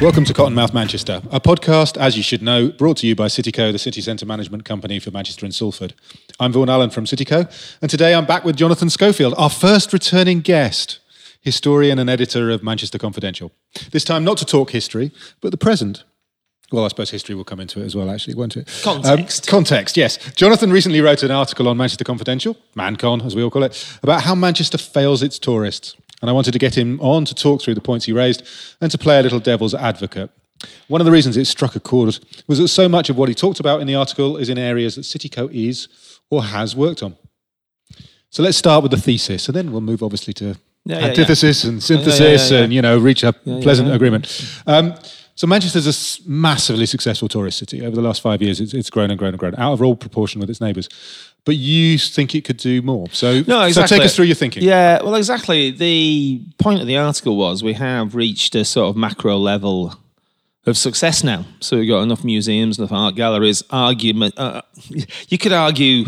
Welcome to Cottonmouth Manchester, a podcast, as you should know, brought to you by Cityco, the city centre management company for Manchester and Salford. I'm Vaughan Allen from Cityco, and today I'm back with Jonathan Schofield, our first returning guest, historian and editor of Manchester Confidential. This time not to talk history, but the present. Well, I suppose history will come into it as well, actually, won't it? Context. Um, context, yes. Jonathan recently wrote an article on Manchester Confidential, ManCon, as we all call it, about how Manchester fails its tourists. And I wanted to get him on to talk through the points he raised and to play a little devil's advocate. One of the reasons it struck a chord was that so much of what he talked about in the article is in areas that Cityco is or has worked on. So let's start with the thesis, and then we'll move obviously to Yeah, yeah, antithesis and synthesis, yeah, yeah. and you know reach a yeah, pleasant yeah. agreement. Um, so Manchester's a massively successful tourist city. Over the last five years, it's, it's grown and grown and grown, out of all proportion with its neighbours. But you think it could do more. So, No, exactly. so take us through your thinking. Yeah, well, exactly. The point of the article was we have reached a sort of macro level of success now. So we've got enough museums, enough art galleries. Argument, uh, you could argue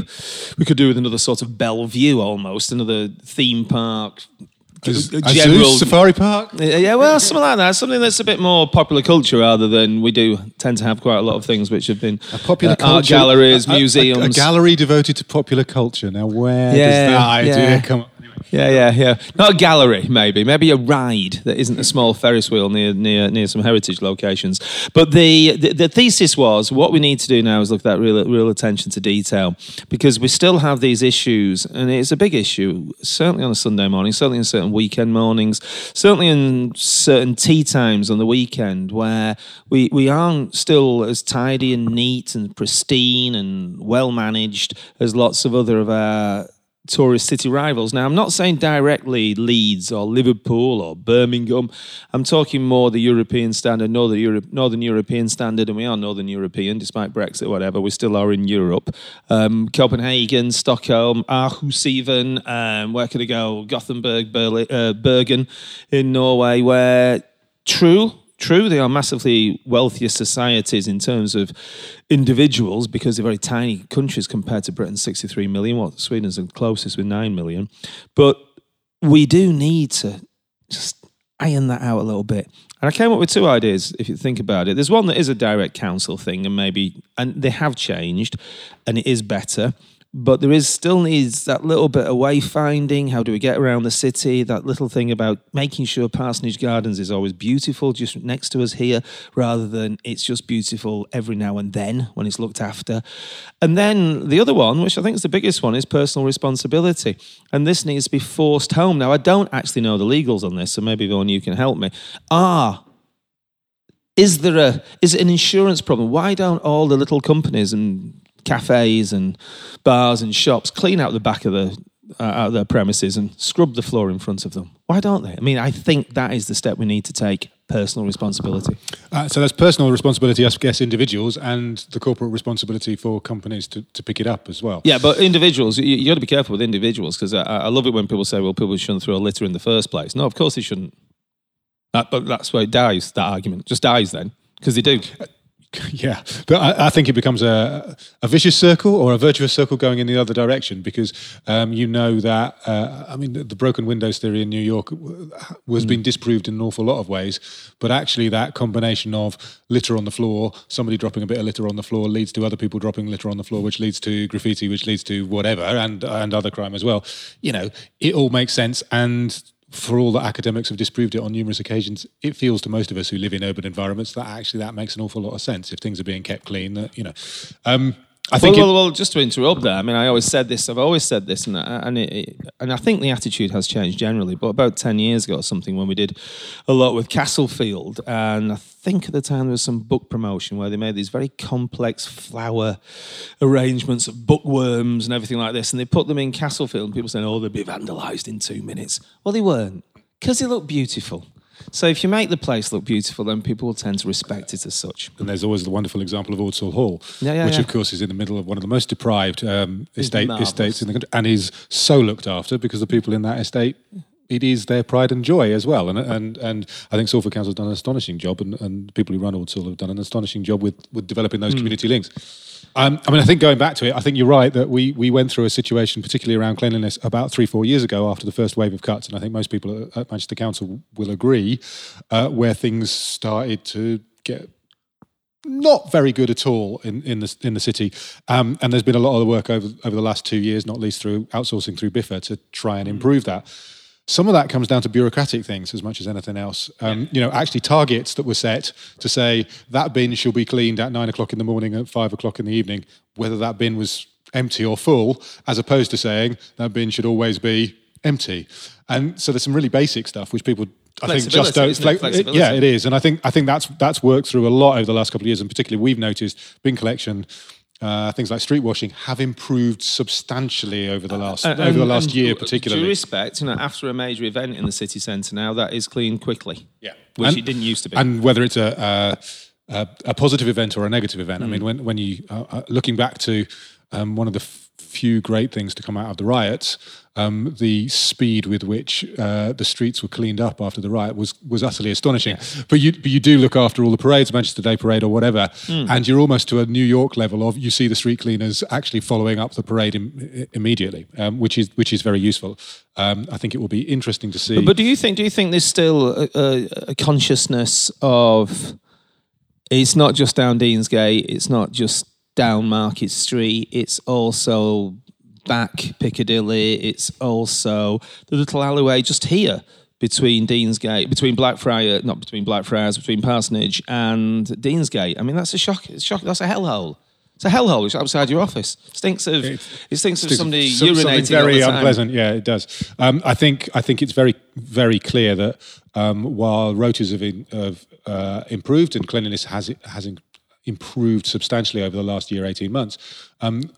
we could do with another sort of Belle Vue almost, another theme park. As- a a zoo, safari park. Yeah, yeah, well, something like that. Something that's a bit more popular culture rather than we do tend to have quite a lot of things which have been a Popular uh, culture, art galleries, a- a- a- museums. A, gallery devoted to popular culture. Now, where Yeah, does that idea yeah. come? Yeah, yeah, yeah. Not a gallery, maybe. Maybe a ride that isn't a small Ferris wheel near near near some heritage locations. But the, the the thesis was what we need to do now is look at that real real attention to detail because we still have these issues, and it's a big issue. Certainly on a Sunday morning, certainly in certain weekend mornings, certainly in certain tea times on the weekend where we we aren't still as tidy and neat and pristine and well managed as lots of other of our tourist city rivals. Now, I'm not saying directly Leeds or Liverpool or Birmingham. I'm talking more the European standard, Northern, Europe, Northern European standard, and we are Northern European despite Brexit, whatever. We still are in Europe. Um, Copenhagen, Stockholm, Aarhus, even. Um, where could I go? Gothenburg, Berlin, uh, Bergen in Norway, where true. True, they are massively wealthier societies in terms of individuals because they're very tiny countries compared to Britain's 63 million. Well, Sweden's the closest with 9 million. But we do need to just iron that out a little bit. And I came up with two ideas if you think about it. There's one that is a direct council thing, and maybe, and they have changed, and it is better. But there is still needs that little bit of wayfinding. How do we get around the city? That little thing about making sure Parsonage Gardens is always beautiful just next to us here, rather than it's just beautiful every now and then when it's looked after. And then the other one, which I think is the biggest one, is personal responsibility. And this needs to be forced home. Now, I don't actually know the legals on this, so maybe Vaughan, you can help me. Ah, is there a is it an insurance problem? Why don't all the little companies and cafes and bars and shops clean out the back of the uh, out of their premises and scrub the floor in front of them? Why don't they? I mean, I think that is the step we need to take. Personal responsibility. Uh, so that's personal responsibility, I guess, individuals, and the corporate responsibility for companies to, to pick it up as well. Yeah, but individuals, you, you got to be careful with individuals because I, I love it when people say, "Well, people shouldn't throw a litter in the first place." No, of course they shouldn't. That, but that's where it dies. That argument just dies then because they do. Yeah, but I, I think it becomes a, a vicious circle or a virtuous circle going in the other direction because um, you know that uh, I mean the, the broken windows theory in New York was being disproved in an awful lot of ways, but actually that combination of litter on the floor, somebody dropping a bit of litter on the floor leads to other people dropping litter on the floor, which leads to graffiti, which leads to whatever, and and other crime as well. You know, it all makes sense and for all that academics have disproved it on numerous occasions, it feels to most of us who live in urban environments that actually that makes an awful lot of sense if things are being kept clean. That you know, um, I think well, it- well, well, just to interrupt there, I mean, I always said this. I've always said this, and and it, and I think the attitude has changed generally. But about ten years ago, or something when we did a lot with Castlefield, and I think at the time there was some book promotion where they made these very complex flower arrangements of bookworms and everything like this, and they put them in Castlefield, and people saying, "Oh, they'll be vandalised in two minutes." Well, they weren't because they looked beautiful. So if you make the place look beautiful, then people will tend to respect it as such. and there's always the wonderful example of Ordsall Hall, Yeah, yeah, which yeah. of course is in the middle of one of the most deprived um, estate estates in the country, and is so looked after because the people in that estate. It is their pride and joy as well, and and and I think Salford Council has done an astonishing job, and, and people who run Ordsall have done an astonishing job with with developing Hmm. those community links. Um, I mean, I think going back to it, I think you're right that we we went through a situation, particularly around cleanliness, about three four years ago after the first wave of cuts, and I think most people at Manchester Council will agree, uh, where things started to get not very good at all in, in the in the city. Um, and there's been a lot of the work over over the last two years, not least through outsourcing through Biffa to try and improve that. Some of that comes down to bureaucratic things as much as anything else. Um, you know, actually targets that were set to say that bin shall be cleaned at nine o'clock in the morning at five o'clock in the evening, whether that bin was empty or full, as opposed to saying that bin should always be empty. And so there's some really basic stuff which people I think just don't. Fle- yeah, it is, and I think I think that's that's worked through a lot over the last couple of years, and particularly we've noticed bin collection. Uh, things like street washing have improved substantially over the last uh, over the last year, particularly. Due respect, you know, after a major event in the city centre now, that is cleaned quickly. Yeah, which and, it didn't used to be. And whether it's a a, a positive event or a negative event, mm. I mean, hmm. when when you uh, uh, looking back to um, one of the f- few great things to come out of the riots um, the speed with which uh, the streets were cleaned up after the riot was was utterly astonishing. Yeah. But you but you do look after all the parades, Manchester Day Parade or whatever, mm. and you're almost to a New York level of you see the street cleaners actually following up the parade Im- immediately, um, which is which is very useful. Um, I think it will be interesting to see. But, but, do you think do you think there's still a, a, a consciousness of it's not just down Deansgate, it's not just down Market Street, it's also back Piccadilly. It's also the little alleyway just here between Deansgate, between Blackfriars, not between Blackfriars, between Parsonage and Deansgate. I mean, that's a shock. It's shock. That's a hellhole. It's a hellhole. It's outside your office. Stinks of. It, it stinks of somebody some, urinating. Very unpleasant. Yeah, it does. Um, I think. I think it's very, very clear that um, while rotas have, in, have uh, improved and cleanliness has has improved substantially over the last year, eighteen months. Um,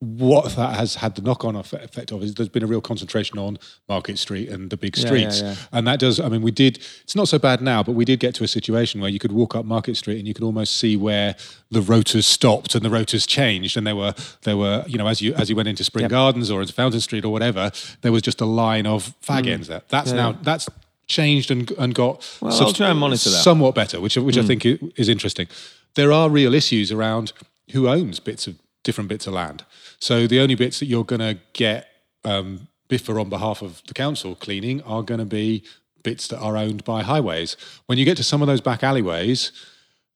what that has had the knock-on effect of is there's been a real concentration on Market Street and the big streets, yeah, yeah, yeah. and that does. I mean, we did. It's not so bad now, but we did get to a situation where you could walk up Market Street and you could almost see where the rotas stopped and the rotas changed, and there were there were you know as you as you went into Spring yep. Gardens or into Fountain Street or whatever, there was just a line of fag mm. ends there. That's now that's changed and and got well, I'll try and monitor that. somewhat better, which which mm. I think is interesting. There are real issues around who owns bits of different bits of land. So the only bits that you're going to get um, Biffa on behalf of the council cleaning are going to be bits that are owned by highways. When you get to some of those back alleyways,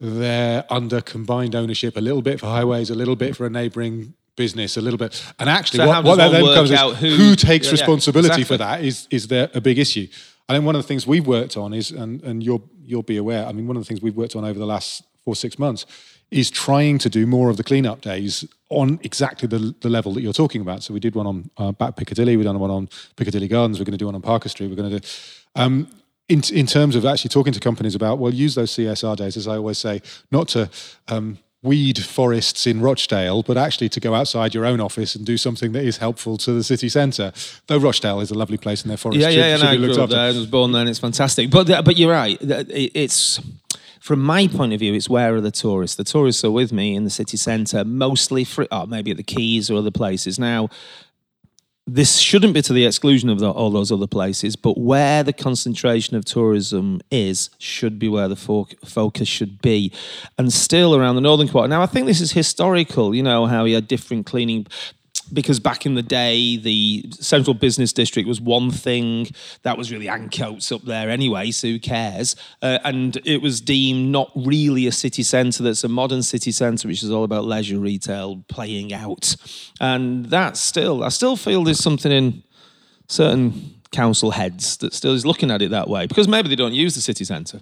they're under combined ownership, a little bit for highways, a little bit for a neighbouring business, a little bit. And actually, so what, what that then comes is who, who takes yeah, responsibility yeah, exactly. for that is is there a big issue. I think one of the things we've worked on is, and and you'll you'll be aware. I mean, one of the things we've worked on over the last four six months is trying to do more of the cleanup days on exactly the, the level that you're talking about. So we did one on uh, back Piccadilly, we've done one on Piccadilly Gardens, we're going to do one on Parker Street, we're going to do. Um, in, in terms of actually talking to companies about, well, use those CSR days, as I always say, not to um, weed forests in Rochdale, but actually to go outside your own office and do something that is helpful to the city centre. Though Rochdale is a lovely place and their forest yeah, should, yeah, should yeah, be no, looked after. There, I was born there and it's fantastic. But, but you're right. It's from my point of view, it's where are the tourists? The tourists are with me in the city centre, mostly free, oh, maybe at the Keys or other places. Now, this shouldn't be to the exclusion of the, all those other places, but where the concentration of tourism is should be where the fo- focus should be. And still around the northern quarter. Now, I think this is historical, you know, how you had different cleaning because back in the day, the central business district was one thing that was really Ancoats up there anyway, so who cares? Uh, and it was deemed not really a city centre that's a modern city centre, which is all about leisure, retail, playing out. And that's still, I still feel there's something in certain council heads that still is looking at it that way because maybe they don't use the city centre.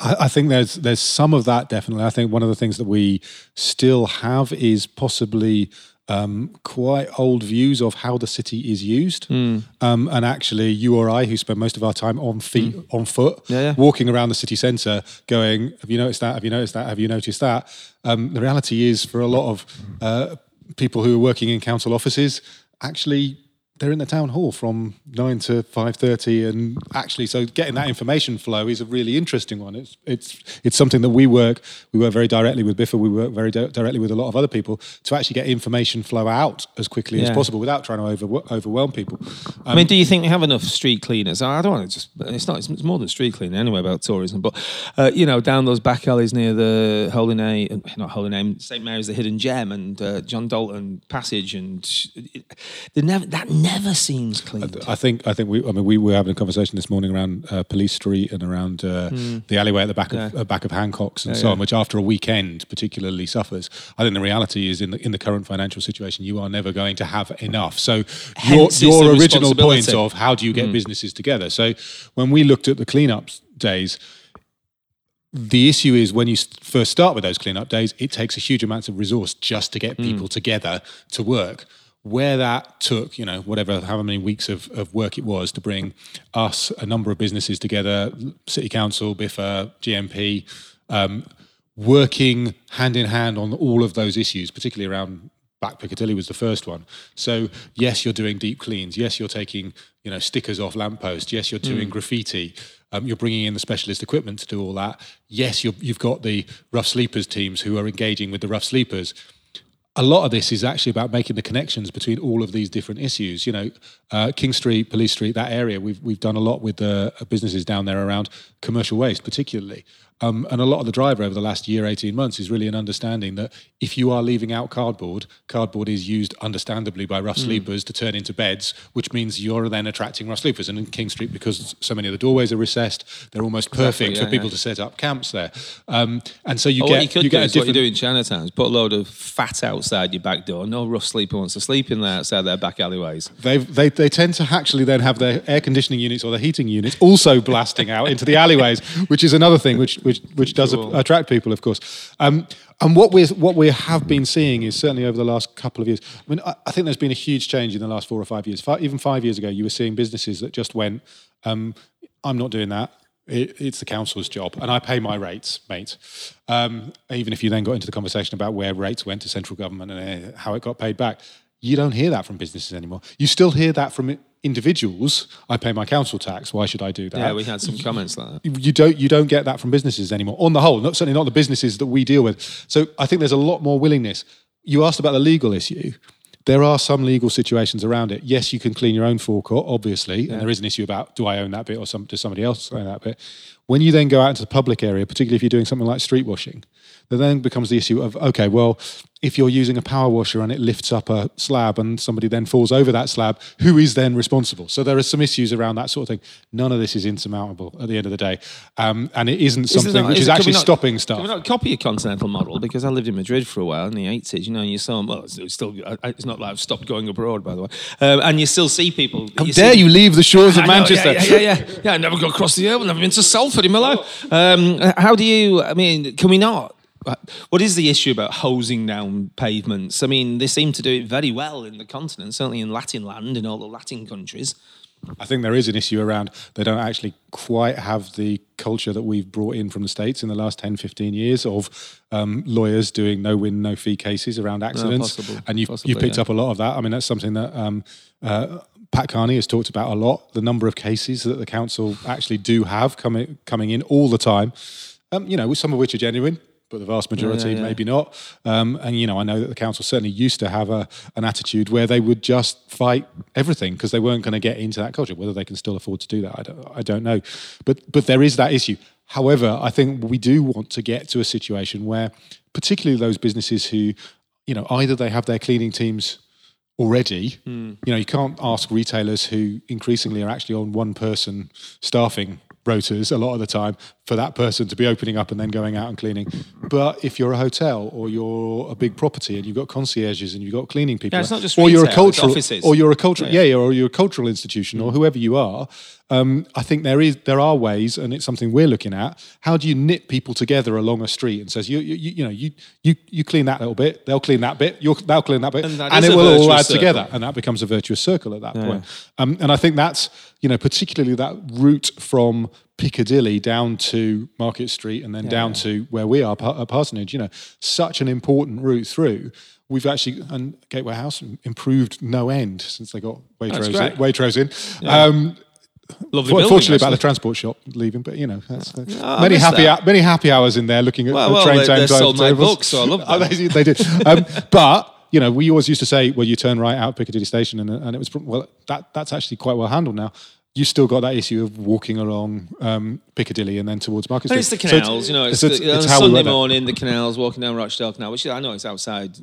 I, I think there's there's some of that definitely. I think one of the things that we still have is possibly um, quite old views of how the city is used. Mm. Um, and actually, you or I, who spend most of our time on feet, mm. on foot, yeah, yeah. walking around the city centre, going, "Have you noticed that? Have you noticed that? Have you noticed that?" Um, the reality is, for a lot of uh, people who are working in council offices, actually they're in the town hall from nine to five thirty, and actually, so getting that information flow is a really interesting one. It's it's it's something that we work we work very directly with Biffa. We work very di- directly with a lot of other people to actually get information flow out as quickly as possible without trying to over, overwhelm people. I mean, do you think we have enough street cleaners? I don't want to just. It's not. It's more than street cleaning anyway about tourism. But uh, you know, down those back alleys near the Holy Name, not Holy Name, St Mary's, the Hidden Gem, and uh, John Dalton Passage, and they never. That never seems clean. I think I think we I mean we were having a conversation this morning around uh, Police Street and around uh, the alleyway at the back of Hmm. Yeah. uh, back of Hancock's and Yeah, so on, yeah. which after a weekend particularly suffers. I think the reality is in the in the current financial situation, you are never going to have enough. So your Hence is your original point. Hmm. of how do you get businesses together? So when we looked at the cleanup days. The issue is when you first start with those cleanup days, it takes a huge amount of resource just to get people together to work. Where that took, you know, whatever, however many weeks of, of work it was to bring us, a number of businesses together, City Council, Biffa, GMP, um, working hand in hand on all of those issues, particularly around Back Piccadilly was the first one. So yes, you're doing deep cleans. Yes, you're taking you know stickers off lampposts. Yes, you're doing graffiti. Um, you're bringing in the specialist equipment to do all that. Yes, you're, you've got the rough sleepers teams who are engaging with the rough sleepers a lot of this is actually about making the connections between all of these different issues. You know, uh, King Street, Police Street, that area. We've we've done a lot with the uh, businesses down there around commercial waste, particularly. Um, and a lot of the driver over the last year, eighteen months, is really an understanding that if you are leaving out cardboard, cardboard is used understandably by rough sleepers to turn into beds, which means you're then attracting rough sleepers. And in King Street, because so many of the doorways are recessed, they're almost perfect yeah, for people yeah. to set up camps there. Um, and so you Or get what you could you do get a is what you do in Chinatown is put a load of fat outside your back door. No rough sleeper wants to sleep in there outside their back alleyways. They've, they they tend to actually then have their air conditioning units or their heating units also blasting out into the alleyways, which is another thing which which which does Cool. attract people, of course. Um, and what we what we have been seeing is certainly over the last couple of years. I mean, I, I think there's been a huge change in the last four or five years. Fi even five years ago, you were seeing businesses that just went, um, "I'm not doing that." It, it's the council's job, and I pay my rates, mate. Um, even if you then got into the conversation about where rates went to central government and uh, how it got paid back, you don't hear that from businesses anymore. You still hear that from individuals. I pay my council tax. Why should I do that? Yeah, we had some comments like that. you don't you don't get that from businesses anymore. On the whole, not certainly not the businesses that we deal with. So I think there's a lot more willingness. You asked about the legal issue. There are some legal situations around it. Yes, you can clean your own forecourt, obviously, and there is an issue about do I own that bit or some, does somebody else own that bit. When you then go out into the public area, particularly if you're doing something like street washing, there then becomes the issue of okay, well, if you're using a power washer and it lifts up a slab and somebody then falls over that slab, who is then responsible? So there are some issues around that sort of thing. None of this is insurmountable at the end of the day, um, and it isn't something not- which is is it- actually not- stopping Can stuff. we not copy a continental model? Because I lived in Madrid for a while in the 80s, you know, and you saw, well, it's, it's still, it's not like I've stopped going abroad, by the way. Um, and you still see people. How you dare see- you leave the shores of know, Manchester? Yeah, yeah, yeah, yeah. Yeah, I never got across the Irwell, never been to Salford in my life. Um, how do you, I mean, can we not? What is the issue about hosing down pavements? I mean, they seem to do it very well in the continent, certainly in Latin land, in all the Latin countries. I think there is an issue around they don't actually quite have the culture that we've brought in from the States in the last 10, 15 years of um, lawyers doing no win, no fee cases around accidents. possible. and you've, Possibly, you've picked yeah. up a lot of that. I mean, that's something that um, uh, Pat Karney has talked about a lot. The number of cases that the council actually do have coming coming in all the time. Um, you know, some of which are genuine, but the vast majority yeah. maybe not. Um, and you know, I know that the council certainly used to have a an attitude where they would just fight everything because they weren't going to get into that culture. Whether they can still afford to do that, I don't, I don't know. But but there is that issue. However, I think we do want to get to a situation where, particularly those businesses who, you know, either they have their cleaning teams already. You know, you can't ask retailers who increasingly are actually on one person staffing rotas a lot of the time for that person to be opening up and then going out and cleaning. But if you're a hotel or you're a big property and you've got concierges and you've got cleaning people, Yeah, it's not just or you're a cultural, offices. or you're a cultural, yeah, yeah, or you're a cultural institution or whoever you are. Um, I think there is there are ways, and it's something we're looking at. How do you knit people together along a street and says you you, you, know you you you clean that little bit, they'll clean that bit, you'll they'll clean that bit, And and, it will all add circle. together, and that becomes a virtuous circle at that point. Um, and I think that's you know particularly that route from Piccadilly down to Market Street and then down to where we are, a Parsonage. You know, such an important route through we've actually and Gateway House improved no end since they got Waitrose in, Waitrose in. Um, Lovely building, Fortunately, about the transport shop leaving, but you know, that's, that's- I many happy that. many happy hours in there looking at Well, the well, train they- time they sold my books, so I love Oh, them. they, they did, um, but you know, we always used to say, well, you turn right out Piccadilly Station, and, and it was well, that that's actually quite well handled now. You still got that issue of walking along um, Piccadilly and then towards Market Street. it's the So canals, you know. It's, it's- the, it's Sunday morning, the canals, walking down Rochdale Canal, which I know it's outside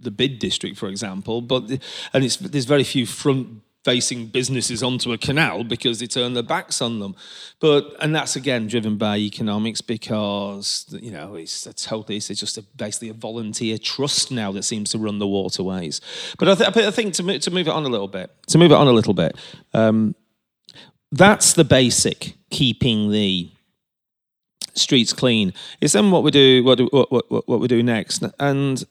the bid district, for example, but the, and it's there's very few front facing businesses onto a canal because they turn their backs on them. But and that's again driven by economics because you know it's a totally it's just a, basically a volunteer trust now that seems to run the waterways. But I, th- I think to move, to move it on a little bit, to move it on a little bit. Um, that's the basic keeping the streets clean. It's then what we do, what, do- what, what, what we do next. And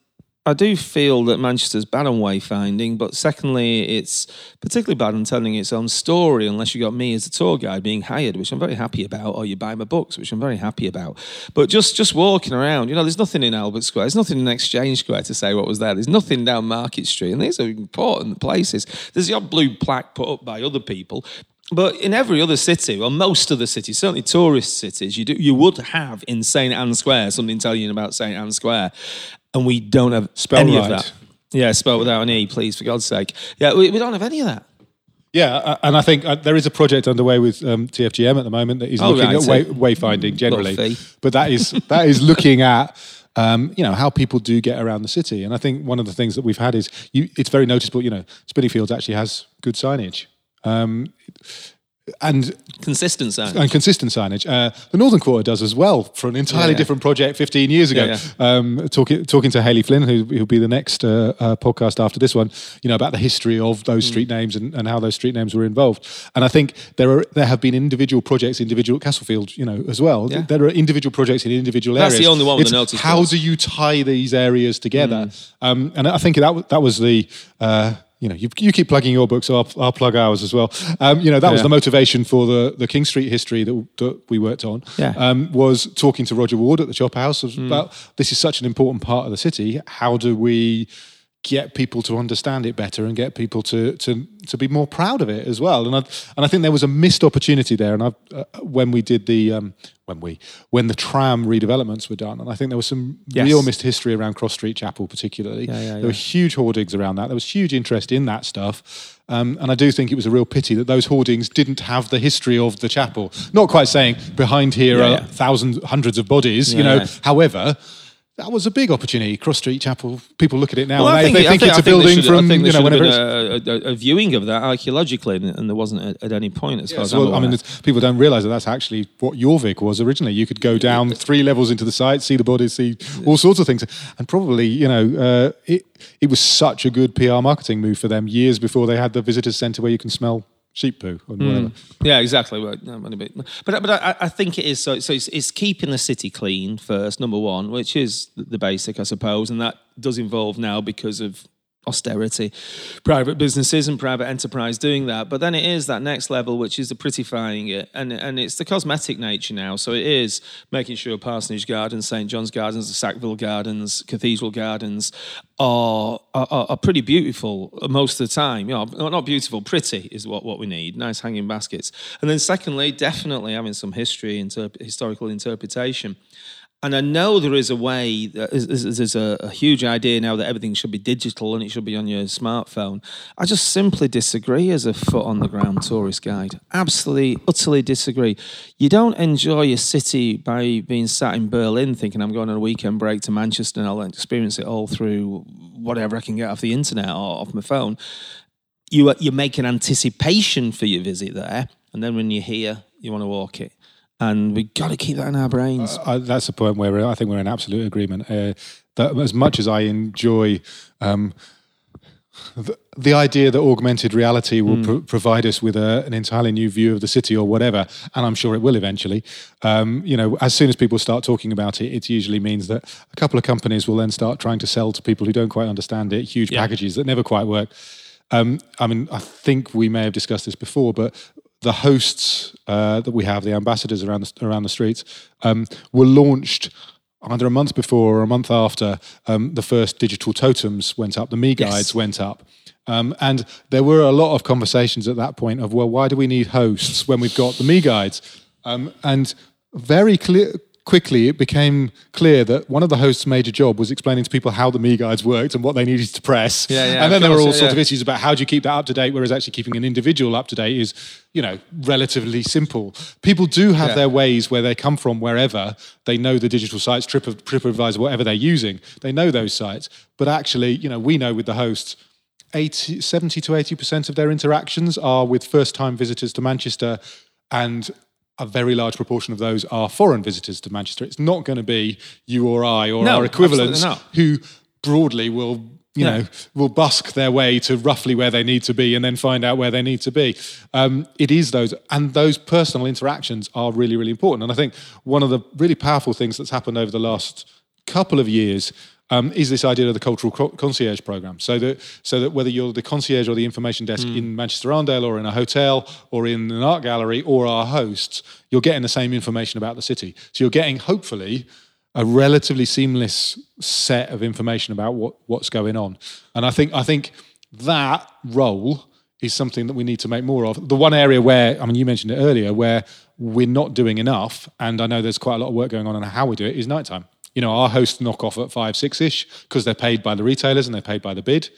I do feel that Manchester's bad on wayfinding, but secondly, it's particularly bad on telling its own story unless you got me as a tour guide being hired, which I'm very happy about, or you buy my books, which I'm very happy about. But just just walking around, you know, there's nothing in Albert Square, there's nothing in Exchange Square to say what was there. There's nothing down Market Street, and these are important places. There's the odd blue plaque put up by other people. But in every other city, or most of the cities, certainly tourist cities, you do you would have in St Anne Square something telling you about St Anne Square, and we don't have Spell any right. of that. Yeah, spelled without an e, please, for God's sake. Yeah, we, we don't have any of that. Yeah, and I think uh, there is a project underway with um, TFGM at the moment that is Oh, looking right, at way, wayfinding generally, but that is that is looking at um, you know how people do get around the city. And I think one of the things that we've had is you, it's very noticeable. You know, Spinningfields actually has good signage. Um, and Consistent sign. and consistent signage. Uh, the Northern Quarter does as well for an entirely Yeah, yeah. different project 15 years ago. Yeah, Um, talking talking to Hayley Flynn, who will be the next uh, uh, podcast after this one, you know about the history of those street Mm. names and, and how those street names were involved. And I think there are there have been individual projects, individual Castlefield, you know, as well. There are individual projects in individual That's areas. That's the only one with It's the How boards. do you tie these areas together? Mm. Um, and I think that that was the. You know, you, you keep plugging your books, so I'll, I'll plug ours as well. Um, you know, that was the motivation for the, the King Street history that, that we worked on. Yeah. Um, was talking to Roger Ward at the Chop House Mm. about this is such an important part of the city. How do we get people to understand it better and get people to to to be more proud of it as well? And I and I think there was a missed opportunity there. And I uh, when we did the um, when we when the tram redevelopments were done, and I think there was some Yes. real missed history around Cross Street Chapel, particularly. Yeah, yeah, there were huge hoardings around that. There was huge interest in that stuff. Um, and I do think it was a real pity that those hoardings didn't have the history of the chapel. Not quite saying behind here are thousands, hundreds of bodies, you know. However, that was a big opportunity. Cross Street Chapel, people look at it now Well, and I they, I think, it's a building should- from, you know, whenever it's. a, a, a viewing of that archaeologically, and, and there wasn't at, at any point as far as well, I'm I mean, people don't realise that that's actually what Jorvik was originally. You could go down three levels into the site, see the bodies, see all sorts of things, and probably, you know, uh, it it was such a good PR marketing move for them years before they had the visitors centre where you can smell sheep poo or hmm. whatever. Yeah, exactly. Well, no, only a bit. But but I, I think it is so. So it's, it's keeping the city clean first, number one, which is the basic, I suppose, and that does involve now because of austerity, private businesses and private enterprise doing that. But then it is that next level, which is the prettifying it, and and it's the cosmetic nature now. So it is making sure Parsonage Gardens, St John's Gardens, the Sackville Gardens, Cathedral Gardens are, are are pretty beautiful most of the time. You know, not beautiful, pretty is what what we need. Nice hanging baskets, and then secondly, definitely having some history, interp- historical interpretation. And I know there is a way, there's a, a huge idea now that everything should be digital and it should be on your smartphone. I just simply disagree as a foot on the ground tourist guide. Absolutely, utterly disagree. You don't enjoy a city by being sat in Berlin thinking I'm going on a weekend break to Manchester and I'll experience it all through whatever I can get off the internet or off my phone. You, you make an anticipation for your visit there, and then when you're here, you want to walk it. And we got to keep that in our brains. Uh, that's the point where I think we're in absolute agreement. Uh, that as much as I enjoy um, the, the idea that augmented reality will pro- provide us with a, an entirely new view of the city or whatever, and I'm sure it will eventually. Um, you know, as soon as people start talking about it, it usually means that a couple of companies will then start trying to sell to people who don't quite understand it huge packages that never quite work. Um, I mean, I think we may have discussed this before, but the hosts uh, that we have, the ambassadors around the, around the streets, um, were launched either a month before or a month after um, the first digital totems went up, the Me Guides Yes. went up. Um, and there were a lot of conversations at that point of, well, why do we need hosts when we've got the Me Guides? Um, and very clear, quickly, it became clear that one of the hosts' major job was explaining to people how the Me Guides worked and what they needed to press. Yeah, yeah, and then of there were all yeah, sorts of issues about how do you keep that up to date, whereas actually keeping an individual up to date is, you know, relatively simple. People do have their ways where they come from, wherever they know the digital sites, Trip, TripAdvisor, whatever they're using, they know those sites. But actually, you know, we know with the hosts, 80, 70 to 80% of their interactions are with first time visitors to Manchester, and a very large proportion of those are foreign visitors to Manchester. It's not going to be you or I or No, our equivalents who broadly will you No. know will busk their way to roughly where they need to be and then find out where they need to be um, it is those and those personal interactions are really really important and i think one of the really powerful things that's happened over the last couple of years um, is this idea of the cultural co- concierge program. So that so that whether you're the concierge or the information desk in Manchester Arndale or in a hotel or in an art gallery or our hosts, you're getting the same information about the city. So you're getting hopefully a relatively seamless set of information about what, what's going on. And I think I think that role is something that we need to make more of. The one area where I mean you mentioned it earlier where we're not doing enough, and I know there's quite a lot of work going on on how we do it, is nighttime. You know, our hosts knock off at five, six ish because they're paid by the retailers and they're paid by the bid.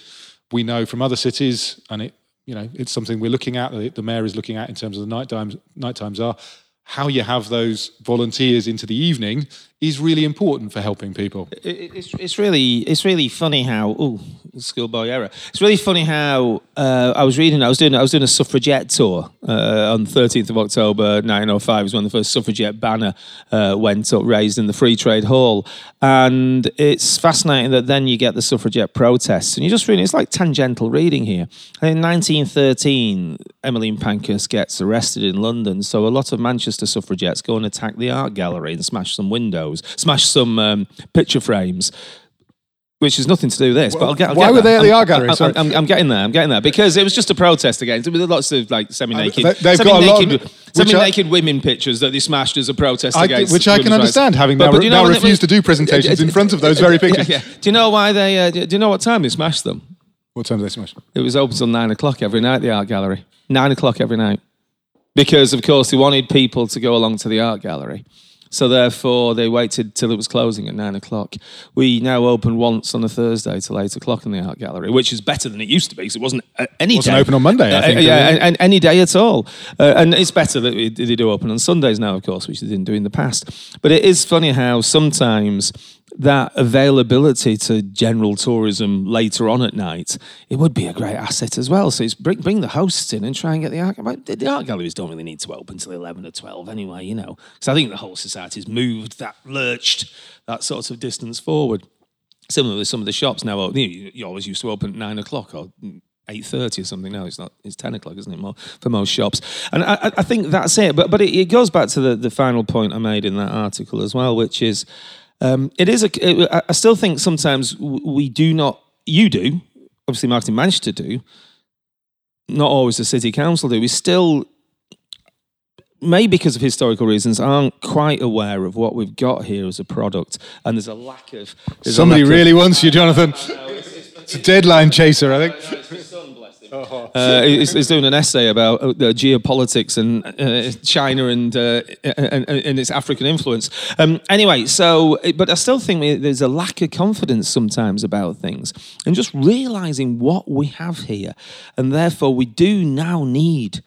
We know from other cities, and it you know it's something we're looking at. The, the mayor is looking at in terms of the night times. Night times are how you have those volunteers into the evening is really important for helping people. It- it- It's, it's really it's really funny how oh schoolboy error. It's really funny how uh, I was reading. I was doing I was doing a suffragette tour uh, on thirteenth of October, nineteen oh five was when the first suffragette banner uh, went up, raised in the Free Trade Hall, and it's fascinating that then you get the suffragette protests, and you just reading. It's like tangential reading here. And in nineteen thirteen, Emmeline Pankhurst gets arrested in London, so a lot of Manchester suffragettes go and attack the art gallery and smash some windows, smash some um, picture frames. Which has nothing to do with this, but I'll get. I'll why get were there. they at the art gallery? I'm. I'm, I'm getting there. I'm getting there because it was just a protest against. There were lots of like semi-naked, They- they've got a lot of- semi-naked, semi-naked women pictures that they smashed as a protest I- against. which I can women's rights. understand, having But- now- but you know now refused to do presentations in front of those very pictures. Yeah, yeah. Do you know why they? Uh, do you know what time they smashed them? What time do they smash? It was open till nine o'clock every night. The art gallery, nine o'clock every night, because of course they wanted people to go along to the art gallery. So therefore, they waited till it was closing at nine o'clock. We now open once on a Thursday till eight o'clock in the art gallery, which is better than it used to be because it wasn't uh, any Wasn't day. open on Monday, I Uh, think, uh, yeah, and, and any day at all. Uh, and it's better that they do open on Sundays now, of course, which they didn't do in the past. But it is funny how sometimes that availability to general tourism later on at night, it would be a great asset as well. So it's bring, bring the hosts in and try and get the art. The art galleries don't really need to open till eleven or twelve anyway, you know. So I think the whole society's moved that lurched that sort of distance forward. Similarly, some of the shops now, you, you always used to open at nine o'clock or eight thirty or something. Now it's not. It's ten o'clock, isn't it? More for most shops, and I, I- I think that's it. But but it, it goes back to the, the final point I made in that article as well, which is um, it is a. It, I- still think sometimes we do not. You do, obviously, marketing Manchester do. Not always the city council do. We still maybe because of historical reasons, aren't quite aware of what we've got here as a product, and there's a lack of. a Somebody lack of- really wants you, Jonathan. It's a deadline chaser, I think. Uh, he's, he's doing an essay about uh, the geopolitics and uh, China and, uh, and and its African influence. Um, anyway, so but I still think there's a lack of confidence sometimes about things, and just realizing what we have here, and therefore we do now need.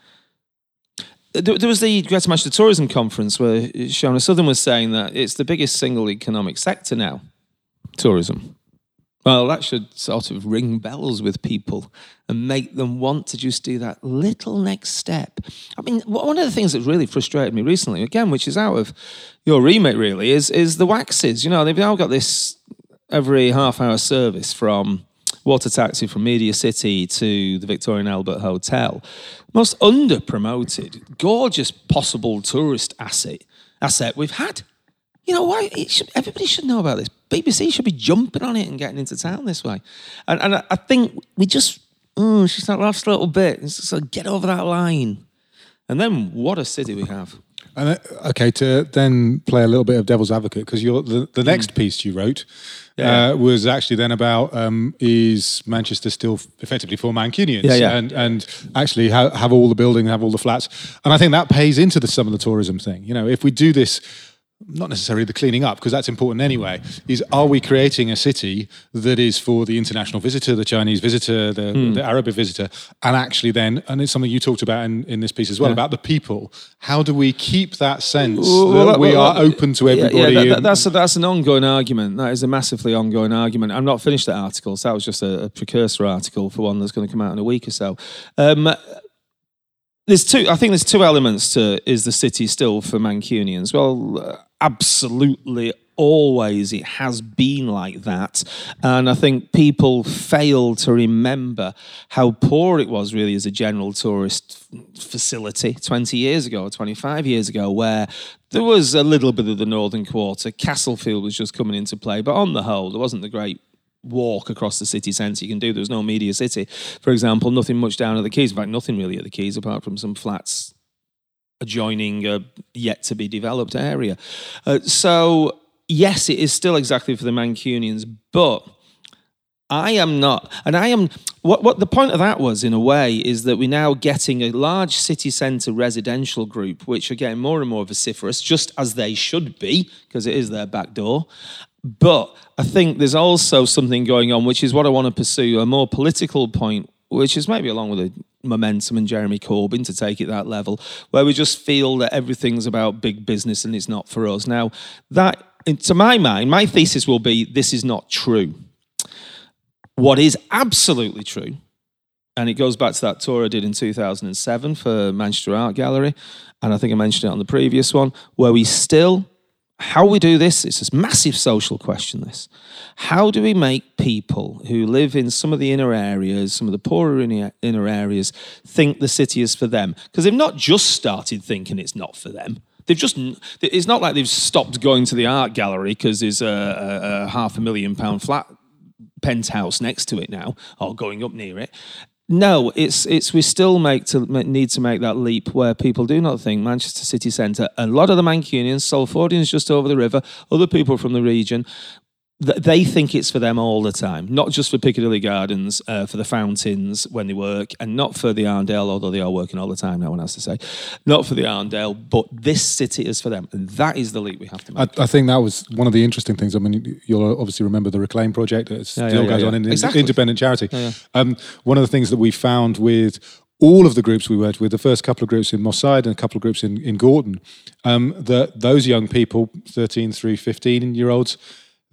There was the Greater Manchester Tourism Conference where Sheona Southern was saying that it's the biggest single economic sector now, tourism. Well, that should sort of ring bells with people and make them want to just do that little next step. I mean, one of the things that's really frustrated me recently, again, which is out of your remit really, is is the waxes. You know, they've now got this every half hour service from water taxi from Media City to the Victoria and Albert Hotel. Most under promoted, gorgeous possible tourist asset asset we've had. You know why? It should, everybody should know about this. BBC should be jumping on it and getting into town this way. And, and I, I think we just, mm, just that last little bit. It's just like, get over that line. And then what a city we have. And uh, okay, to then play a little bit of devil's advocate, because the, the next piece you wrote Yeah. uh, was actually then about um, is Manchester still effectively for Mancunians? Yeah, yeah. And, and actually have, have all the building, have all the flats. And I think that pays into the some of the tourism thing. You know, if we do this, not necessarily the cleaning up, because that's important anyway, is are we creating a city that is for the international visitor, the Chinese visitor, the, Hmm. the Arabic visitor, and actually then, and it's something you talked about in, in this piece as well, about the people. How do we keep that sense Well, that we well, are well, open to everybody? Yeah, that- that- that's a, that's an ongoing argument. That is a massively ongoing argument. I'm not finished that article, so that was just a, a precursor article for one that's going to come out in a week or so. Um, there's two. I think there's two elements to is the city still for Mancunians. Well, absolutely. Always, it has been like that, and I think people fail to remember how poor it was really as a general tourist facility 20 years ago or 25 years ago, where there was a little bit of the northern quarter. Castlefield was just coming into play, but on the whole, there wasn't the great walk across the city centre you can do. There was no media city, for example, nothing much down at the Keys. In fact, nothing really at the Keys apart from some flats adjoining a yet to be developed area. Uh, so, yes, it is still exactly for the Mancunians, but I am not, and I am. What what the point of that was, in a way, is that we're now getting a large city centre residential group, which are getting more and more vociferous, just as they should be, because it is their back door. But I think there's also something going on, which is what I want to pursue, a more political point, which is maybe along with the momentum and Jeremy Corbyn to take it that level, where we just feel that everything's about big business and it's not for us. Now, that, to my mind, my thesis will be this is not true. What is absolutely true, and it goes back to that tour I did in 2007 for Manchester Art Gallery, and I think I mentioned it on the previous one, where we still, how we do this, it's a massive social question. This, how do we make people who live in some of the inner areas, some of the poorer inner areas, think the city is for them? Because they've not just started thinking it's not for them. They've just, it's not like they've stopped going to the art gallery because there's a, a, a half a million pound flat penthouse next to it now, or going up near it. No, it's it's we still make to need to make that leap where people do not think Manchester city centre. A lot of the Mancunians, Salfordians just over the river, other people from the region, they think it's for them all the time, not just for Piccadilly Gardens, uh, for the fountains when they work, and not for the Arndale, although they are working all the time, no one has to say, not for the Arndale, but this city is for them, and that is the leap we have to make. I, I think that was one of the interesting things. I mean, you'll obviously remember the Reclaim project that still yeah, yeah, goes yeah. on in an Exactly. independent charity. Um, one of the things that we found with all of the groups we worked with, the first couple of groups in Moss Side and a couple of groups in, in Gorton, um, that those young people, 13 through 15 year olds,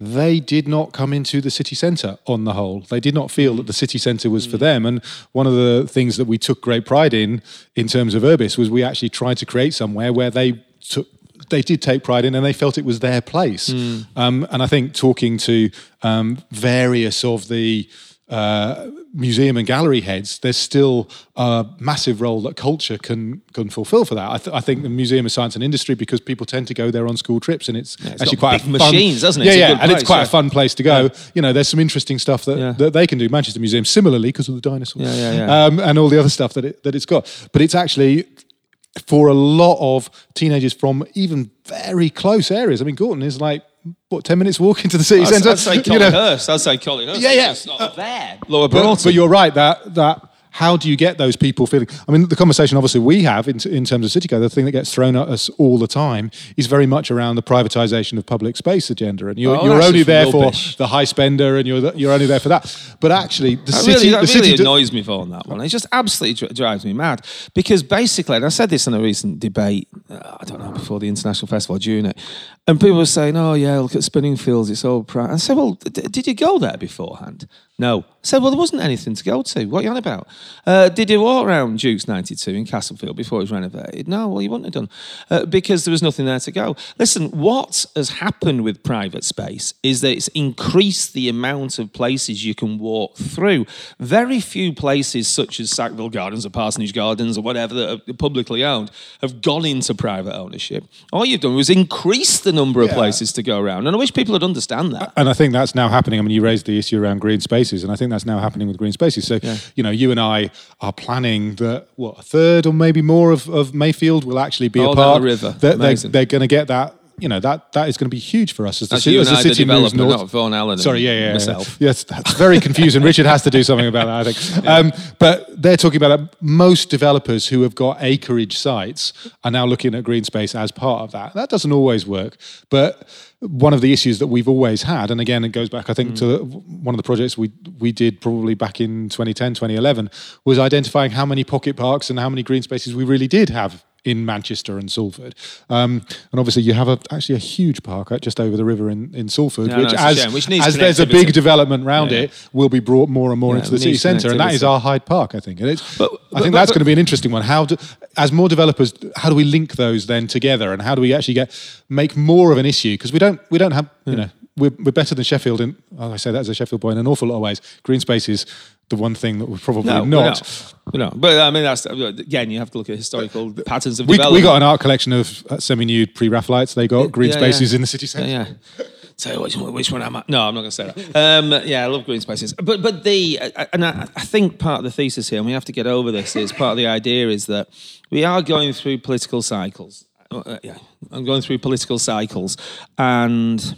they did not come into the city centre on the whole. They did not feel that the city centre was for them. And one of the things that we took great pride in, in terms of Urbis, was we actually tried to create somewhere where they took they did take pride in and they felt it was their place. Um, and I think talking to um, various of the uh, museum and gallery heads, there's still a massive role that culture can can fulfill for that. I, th- I think the Museum of Science and Industry, because people tend to go there on school trips, and it's, it's actually quite a fun, machines, doesn't it? Yeah, It's a yeah, and it's place, quite yeah. a fun place to go. You know, there's some interesting stuff that, Yeah. that they can do. Manchester Museum, similarly, because of the dinosaurs, Yeah, yeah, yeah. Um, and all the other stuff that it that it's got. But it's actually for a lot of teenagers from even very close areas. I mean, Gorton is like what ten minutes walk into the city I'd, centre. I'd say you know. Hurst. I'd say Collyhurst. Yeah, yeah. It's not there. Lower But, Broughton. but you're right that that how do you get those people feeling? I mean, the conversation obviously we have in, in terms of CityCo, the thing that gets thrown at us all the time is very much around the privatisation of public space agenda, and you're, Oh, you're only there for the high spender, and you're the, you're only there for that. But actually, the That city, really, that the really city, annoys me for on that one. It just absolutely dri- drives me mad because basically, and I said this in a recent debate, uh, I don't know, before the International Festival, June, it, and people were saying, "Oh yeah, look at Spinningfields, it's all private." I said, "Well, d- did you go there beforehand?" No. Said, "Well, there wasn't anything to go to. What are you on about? Uh, did you walk around Duke's 92 in Castlefield before it was renovated? No. Well, you wouldn't have done uh, because there was nothing there to go. Listen, what has happened with private space is that it's increased the amount of places you can walk through. Very few places, such as Sackville Gardens or Parsonage Gardens or whatever that are publicly owned, have gone into private ownership. All you've done was increase the number of Yeah. places to go around, and I wish people would understand that. and I think that's now happening. I mean, you raised the issue around green spaces. spaces, and I think that's now happening with green spaces. So, you know, you and I are planning that what a third or maybe more of, of Mayfield will actually be All a oh, the river. They're, they're, Amazing. they're going to get that. You know that that is going to be huge for us as the, That's ci- you as and the I, city moves developer, north. not Vaughan Allen. Sorry, yeah, yeah, yeah. Yes, that's very confusing. Richard has to do something about that, I think. Um, but they're talking about that most developers who have got acreage sites are now looking at green space as part of that. That doesn't always work, but one of the issues that we've always had, and again, it goes back, I think, to one of the projects we we did probably back in 2010, 2011, was identifying how many pocket parks and how many green spaces we really did have in Manchester and Salford. Um, and obviously, you have a, actually a huge park just over the river in, in Salford, no, which, a as, which as there's a big development around Yeah, yeah. it, will be brought more and more Yeah, into the city centre. And that is our Hyde Park, I think. And it's, But- I think but- that's but- going to be an interesting one. How do, as more developers, how do we link those then together? And how do we actually get make more of an issue? Because we don't, we don't have, you know, we're, we're better than Sheffield in, oh, I say that as a Sheffield boy, in an awful lot of ways. Green space is the one thing that we're probably No, not. we're not. But I mean, that's again, you have to look at historical patterns of We, development. we got an art collection of uh, semi-nude pre-Raphaelites. They got green Yeah, spaces yeah. in the city centre. Yeah, yeah. So which one, which one am I? No, I'm not going to say that. Um, yeah, I love green spaces, but but the uh, and I, I think part of the thesis here, and we have to get over this, is part of the idea is that we are going through political cycles. Uh, uh, yeah, I'm going through political cycles, and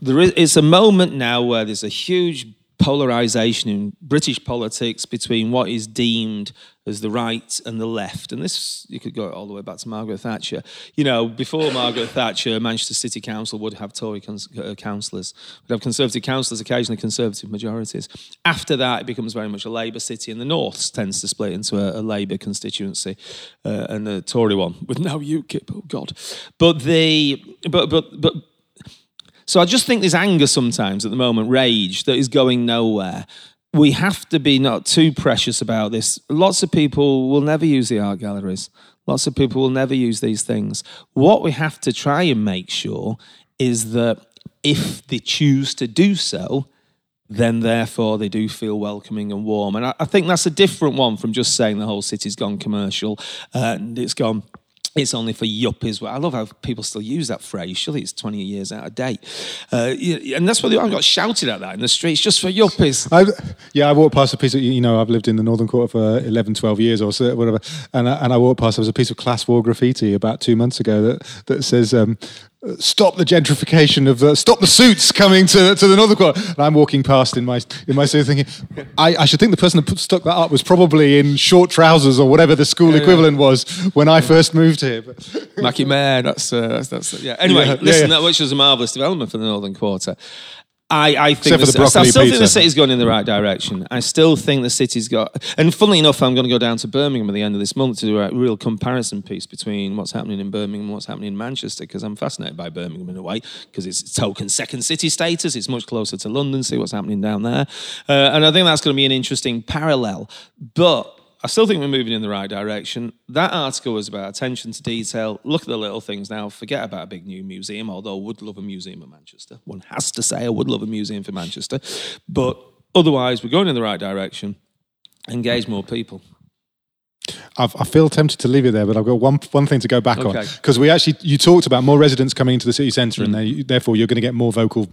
there is it's a moment now where there's a huge polarization in British politics between what is deemed as the right and the left. And this, you could go all the way back to Margaret Thatcher. You know, before Margaret Thatcher, Manchester City Council would have Tory cons- uh, councillors, would have Conservative councillors, occasionally Conservative majorities. After that, it becomes very much a Labour city, and the North tends to split into a, a Labour constituency uh, and a Tory one with no UKIP. Oh God! But the but but but so I just think there's anger sometimes at the moment, rage that is going nowhere. We have to be not too precious about this. Lots of people will never use the art galleries. Lots of people will never use these things. What we have to try and make sure is that if they choose to do so, then therefore they do feel welcoming and warm. And I, I think that's a different one from just saying the whole city's gone commercial uh, and it's gone. It's only for yuppies. Well, I love how people still use that phrase. Surely it's 20 years out of date. Uh, and that's what I got shouted at that in the streets, just for yuppies. I, yeah, I walked past a piece of, you know, I've lived in the Northern Quarter for 11, 12 years or so, whatever. And I, and I walked past, there was a piece of class war graffiti about two months ago that, that says, um, stop the gentrification of the, stop the suits coming to, to the Northern Quarter. And I'm walking past in my, in my suit thinking, I, I should think the person that put, stuck that up was probably in short trousers or whatever the school equivalent was when I first moved here. But, Mackie Mayor, that's, uh, that's, that's, yeah. Anyway, Yeah, yeah, listen, yeah. that which was a marvellous development for the Northern Quarter. I, I think for the I still think the city's going in the right direction. I still think the city's got. And funnily enough, I'm going to go down to Birmingham at the end of this month to do a real comparison piece between what's happening in Birmingham and what's happening in Manchester because I'm fascinated by Birmingham in a way because it's token second city status. It's much closer to London. See what's happening down there, uh, and I think that's going to be an interesting parallel. But I still think we're moving in the right direction. That article was about attention to detail. Look at the little things now. Forget about a big new museum, although I would love a museum in Manchester. One has to say I would love a museum for Manchester. But otherwise, we're going in the right direction. Engage more people. I've, I feel tempted to leave it there, but I've got one one thing to go back on because we actually you talked about more residents coming into the city centre, and hmm. they, therefore you're going to get more vocal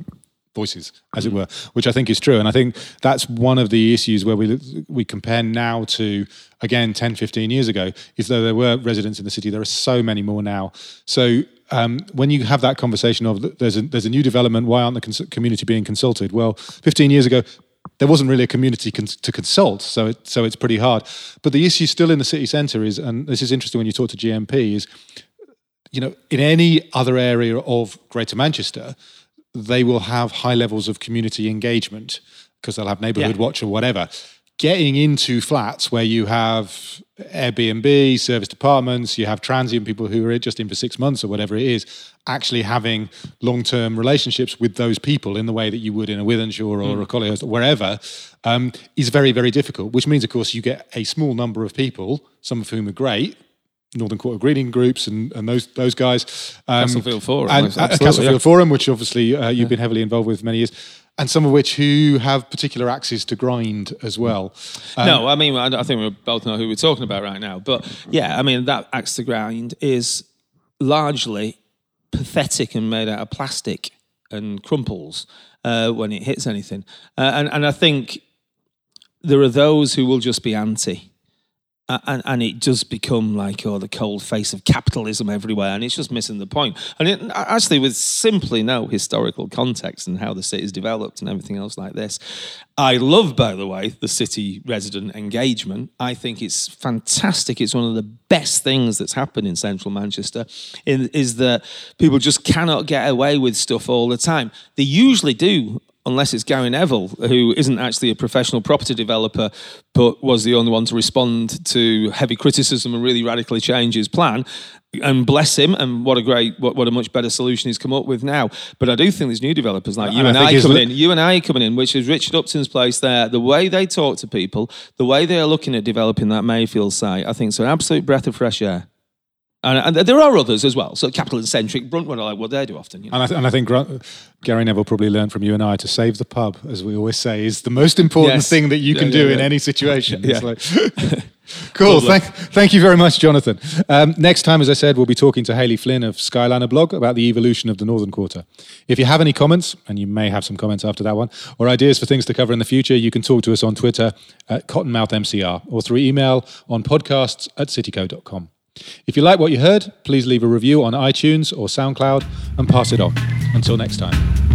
voices, as it were, which I think is true. And I think that's one of the issues where we we compare now to again 10, 15 years ago, is though there were residents in the city, there are so many more now. So um, when you have that conversation of there's a, there's a new development, why aren't the cons- community being consulted? Well, 15 years ago, there wasn't really a community cons- to consult, so it, so it's pretty hard. But the issue still in the city centre is, and this is interesting when you talk to GMP, is you know in any other area of Greater Manchester, they will have high levels of community engagement because they'll have neighbourhood Yeah. watch or whatever. Getting into flats where you have Airbnb, service departments, you have transient people who are just in for six months or whatever it is, actually having long term relationships with those people in the way that you would in a Wythenshawe or a Collyhurst or wherever um, is very, very difficult, which means, of course, you get a small number of people, some of whom are great. Northern Quarter Greening groups and, and those those guys, um, Castlefield Forum, and uh, Castlefield yeah. Forum, which obviously uh, you've been heavily involved with for many years, and some of which who have particular axes to grind as well. Um, no, I mean, I, I think we both know who we're talking about right now. But yeah, I mean, that axe to grind is largely pathetic and made out of plastic and crumples. uh, when it hits anything. Uh, and, and I think there are those who will just be anti and, and it does become like oh the cold face of capitalism everywhere and it's just missing the point. And it, actually with simply no historical context and how the city's developed and everything else like this i love by the way the city resident engagement. I think it's fantastic. It's one of the best things that's happened in central manchester in, is that people just cannot get away with stuff all the time. They usually do unless it's Gary Neville, who isn't actually a professional property developer, but was the only one to respond to heavy criticism and really radically change his plan. And bless him, and what a great, what, what a much better solution he's come up with now. But I do think there's new developers like you and, and I, I coming in, you and I coming in, which is Richard Upton's place there. The way they talk to people, the way they are looking at developing that Mayfield site, I think it's an absolute breath of fresh air. And, and, there are others as well. So capital and centric, Bruntwood, like what they do often. You know? and, I th- and I think Gary Neville probably learned from you and I to save the pub, as we always say, is the most important yes. thing that you can yeah, do yeah, in any situation. yeah. Like, cool. Thank, thank you very much, Jonathan. Um, next time, as I said, we'll be talking to Hayley Flynn of Skyliner blog about the evolution of the Northern Quarter. If you have any comments, and you may have some comments after that one, or ideas for things to cover in the future, you can talk to us on Twitter at CottonmouthMCR or through email on podcasts at cityco.com. If you like what you heard, please leave a review on iTunes or SoundCloud and pass it on. Until next time.